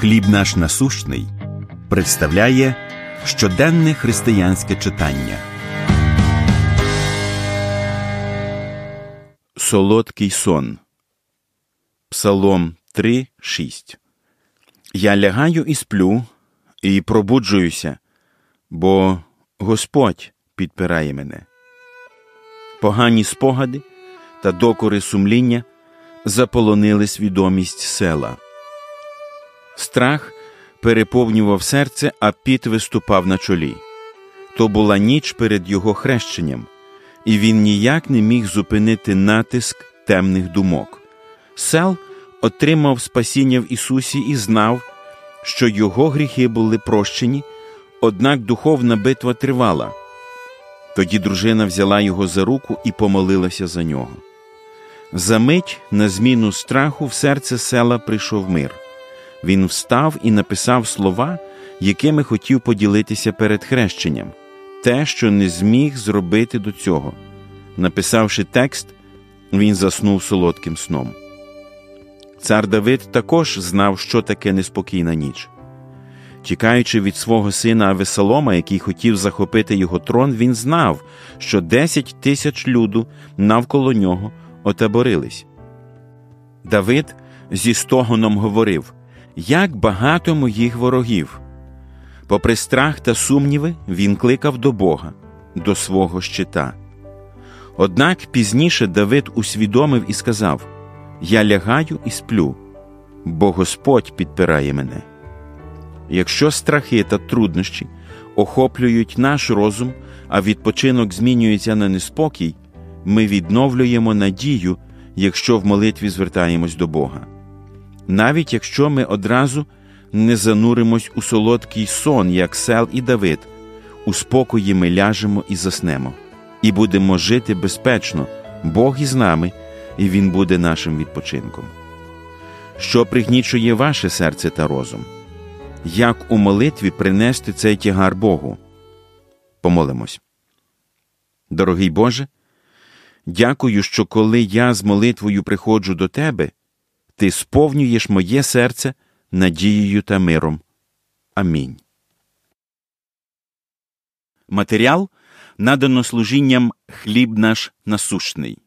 Хліб наш насущний представляє щоденне християнське читання. Солодкий сон. Псалом 3, 6. Я лягаю і сплю, і пробуджуюся, бо Господь підпирає мене. Погані спогади та докори сумління заполонили свідомість села. Страх переповнював серце, а піт виступав на чолі. То була ніч перед його хрещенням, і він ніяк не міг зупинити натиск темних думок. Сел отримав спасіння в Ісусі і знав, що його гріхи були прощені, однак духовна битва тривала. Тоді дружина взяла його за руку і помолилася за нього. За мить на зміну страху в серце села прийшов мир. Він встав і написав слова, якими хотів поділитися перед хрещенням, те, що не зміг зробити до цього. Написавши текст, він заснув солодким сном. Цар Давид також знав, що таке неспокійна ніч. Тікаючи від свого сина Авесолома, який хотів захопити його трон, він знав, що десять тисяч люду навколо нього отаборились. Давид зі стогоном говорив як багато моїх ворогів. Попри страх та сумніви, він кликав до Бога, до свого щита. Однак пізніше Давид усвідомив і сказав: Я лягаю і сплю, бо Господь підпирає мене. Якщо страхи та труднощі охоплюють наш розум, а відпочинок змінюється на неспокій, ми відновлюємо надію, якщо в молитві звертаємось до Бога навіть якщо ми одразу не зануримось у солодкий сон, як сел і Давид, у спокої ми ляжемо і заснемо, і будемо жити безпечно, Бог із нами, і Він буде нашим відпочинком. Що пригнічує ваше серце та розум? Як у молитві принести цей тягар Богу? Помолимось. Дорогий Боже, дякую, що коли я з молитвою приходжу до Тебе, ти сповнюєш моє серце надією та миром. Амінь. Матеріал надано служінням хліб наш насущний.